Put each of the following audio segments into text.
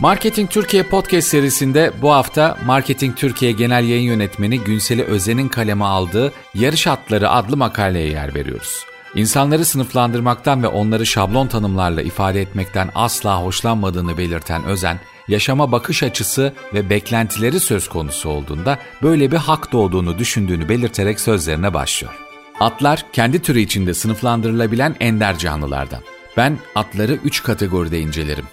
Marketing Türkiye podcast serisinde bu hafta Marketing Türkiye Genel Yayın Yönetmeni Günseli Özen'in kaleme aldığı Yarış Atları adlı makaleye yer veriyoruz. İnsanları sınıflandırmaktan ve onları şablon tanımlarla ifade etmekten asla hoşlanmadığını belirten Özen, yaşama bakış açısı ve beklentileri söz konusu olduğunda böyle bir hak doğduğunu düşündüğünü belirterek sözlerine başlıyor. Atlar kendi türü içinde sınıflandırılabilen ender canlılardan. Ben atları üç kategoride incelerim.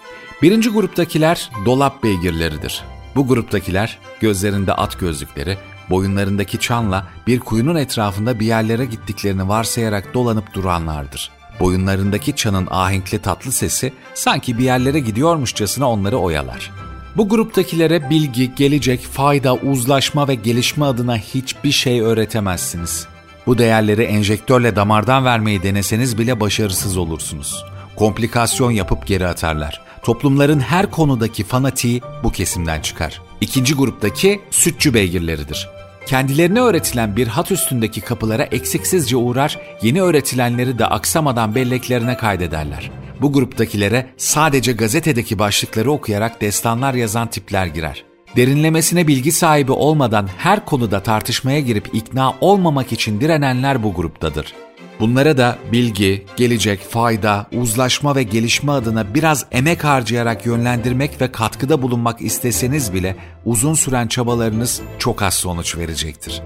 Birinci gruptakiler dolap beygirleridir. Bu gruptakiler gözlerinde at gözlükleri, boyunlarındaki çanla bir kuyunun etrafında bir yerlere gittiklerini varsayarak dolanıp duranlardır. Boyunlarındaki çanın ahenkli tatlı sesi sanki bir yerlere gidiyormuşçasına onları oyalar. Bu gruptakilere bilgi, gelecek, fayda, uzlaşma ve gelişme adına hiçbir şey öğretemezsiniz. Bu değerleri enjektörle damardan vermeyi deneseniz bile başarısız olursunuz. Komplikasyon yapıp geri atarlar. Toplumların her konudaki fanatiği bu kesimden çıkar. İkinci gruptaki sütçü beygirleridir. Kendilerine öğretilen bir hat üstündeki kapılara eksiksizce uğrar, yeni öğretilenleri de aksamadan belleklerine kaydederler. Bu gruptakilere sadece gazetedeki başlıkları okuyarak destanlar yazan tipler girer. Derinlemesine bilgi sahibi olmadan her konuda tartışmaya girip ikna olmamak için direnenler bu gruptadır. Bunlara da bilgi, gelecek, fayda, uzlaşma ve gelişme adına biraz emek harcayarak yönlendirmek ve katkıda bulunmak isteseniz bile uzun süren çabalarınız çok az sonuç verecektir.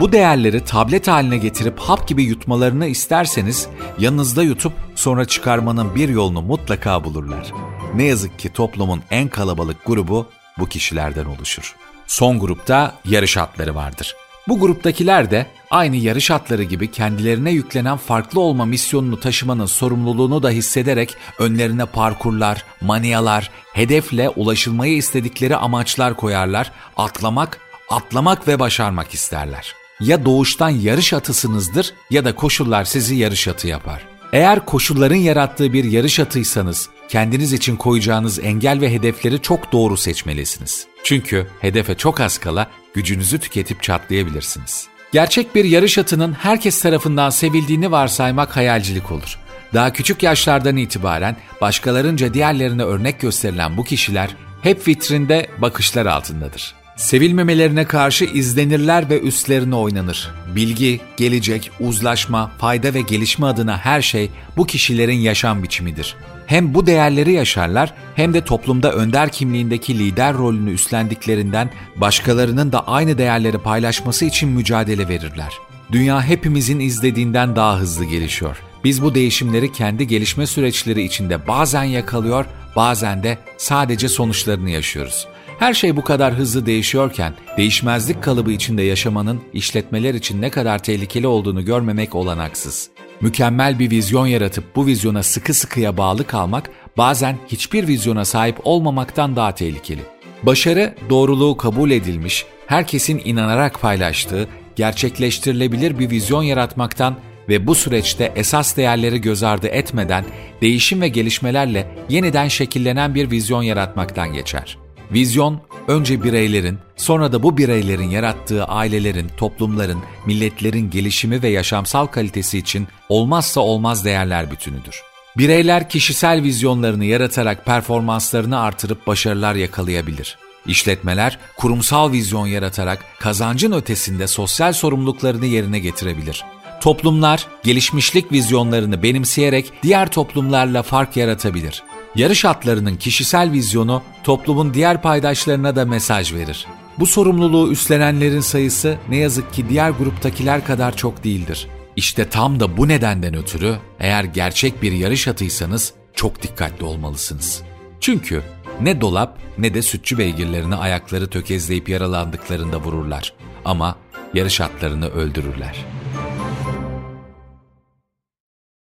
Bu değerleri tablet haline getirip hap gibi yutmalarını isterseniz yanınızda yutup sonra çıkarmanın bir yolunu mutlaka bulurlar. Ne yazık ki toplumun en kalabalık grubu bu kişilerden oluşur. Son grupta yarış atları vardır. Bu gruptakiler de aynı yarış atları gibi kendilerine yüklenen farklı olma misyonunu taşımanın sorumluluğunu da hissederek önlerine parkurlar, maniyalar, hedefle ulaşılmayı istedikleri amaçlar koyarlar, atlamak, atlamak ve başarmak isterler. Ya doğuştan yarış atısınızdır ya da koşullar sizi yarış atı yapar. Eğer koşulların yarattığı bir yarış atıysanız kendiniz için koyacağınız engel ve hedefleri çok doğru seçmelisiniz. Çünkü hedefe çok az kala gücünüzü tüketip çatlayabilirsiniz. Gerçek bir yarış atının herkes tarafından sevildiğini varsaymak hayalcilik olur. Daha küçük yaşlardan itibaren başkalarınca diğerlerine örnek gösterilen bu kişiler hep vitrinde bakışlar altındadır. Sevilmemelerine karşı izlenirler ve üstlerine oynanır. Bilgi, gelecek, uzlaşma, fayda ve gelişme adına her şey bu kişilerin yaşam biçimidir. Hem bu değerleri yaşarlar hem de toplumda önder kimliğindeki lider rolünü üstlendiklerinden başkalarının da aynı değerleri paylaşması için mücadele verirler. Dünya hepimizin izlediğinden daha hızlı gelişiyor. Biz bu değişimleri kendi gelişme süreçleri içinde bazen yakalıyor, bazen de sadece sonuçlarını yaşıyoruz. Her şey bu kadar hızlı değişiyorken değişmezlik kalıbı içinde yaşamanın işletmeler için ne kadar tehlikeli olduğunu görmemek olanaksız. Mükemmel bir vizyon yaratıp bu vizyona sıkı sıkıya bağlı kalmak bazen hiçbir vizyona sahip olmamaktan daha tehlikeli. Başarı doğruluğu kabul edilmiş, herkesin inanarak paylaştığı, gerçekleştirilebilir bir vizyon yaratmaktan ve bu süreçte esas değerleri göz ardı etmeden değişim ve gelişmelerle yeniden şekillenen bir vizyon yaratmaktan geçer. Vizyon önce bireylerin, sonra da bu bireylerin yarattığı ailelerin, toplumların, milletlerin gelişimi ve yaşamsal kalitesi için olmazsa olmaz değerler bütünüdür. Bireyler kişisel vizyonlarını yaratarak performanslarını artırıp başarılar yakalayabilir. İşletmeler kurumsal vizyon yaratarak kazancın ötesinde sosyal sorumluluklarını yerine getirebilir. Toplumlar gelişmişlik vizyonlarını benimseyerek diğer toplumlarla fark yaratabilir. Yarış atlarının kişisel vizyonu toplumun diğer paydaşlarına da mesaj verir. Bu sorumluluğu üstlenenlerin sayısı ne yazık ki diğer gruptakiler kadar çok değildir. İşte tam da bu nedenden ötürü eğer gerçek bir yarış atıysanız çok dikkatli olmalısınız. Çünkü ne dolap ne de sütçü beygirlerini ayakları tökezleyip yaralandıklarında vururlar ama yarış atlarını öldürürler.''